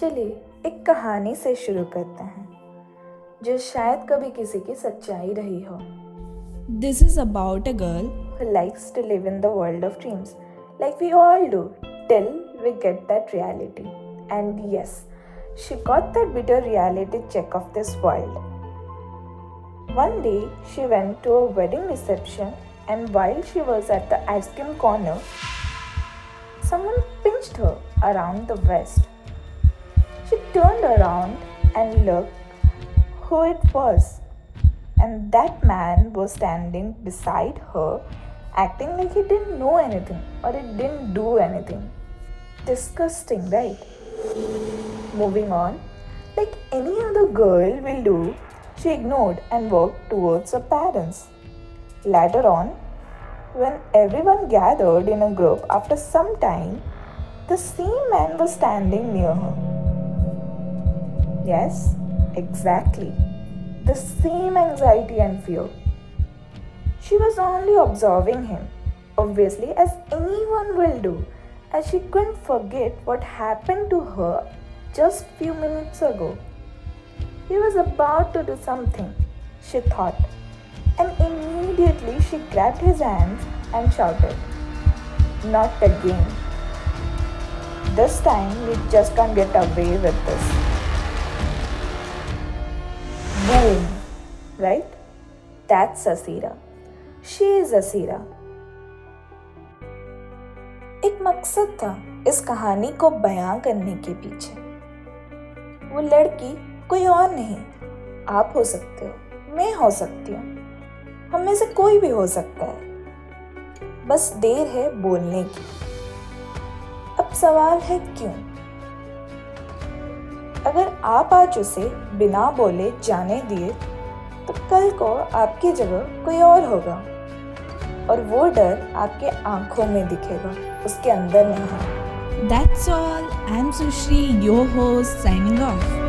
चलिए एक कहानी से शुरू करते हैं जो शायद कभी किसी की सच्चाई रही हो। This is about a girl likes to live in the world of dreams like we all do till we get that reality and yes she got that bitter reality check of this world One day, she went to a wedding reception, and while she was at the ice cream someone pinched her around the waist. Turned around and looked who it was. And that man was standing beside her, acting like he didn't know anything or he didn't do anything. Disgusting, right? Moving on, like any other girl will do, she ignored and walked towards her parents. Later on, when everyone gathered in a group after some time, the same man was standing near her. Yes, exactly. The same anxiety and fear. She was only observing him, obviously, as anyone will do, as she couldn't forget what happened to her just few minutes ago. He was about to do something, she thought, and immediately she grabbed his hands and shouted, Not again. This time we just can't get away with this. Boom! Right? That's Asira. She is Asira. एक मकसद था इस कहानी को बयां करने के पीछे वो लड़की कोई और नहीं आप हो सकते हो, मैं हो सकती हूँ हम में से कोई भी हो सकता है बस देर है बोलने की अब सवाल है क्यों अगर आप आज उसे बिना बोले जाने दिए तो कल को आपकी जगह कोई और होगा और वो डर आपके आँखों में दिखेगा उसके अंदर नहीं That's all. I'm Sushri, your host, signing off.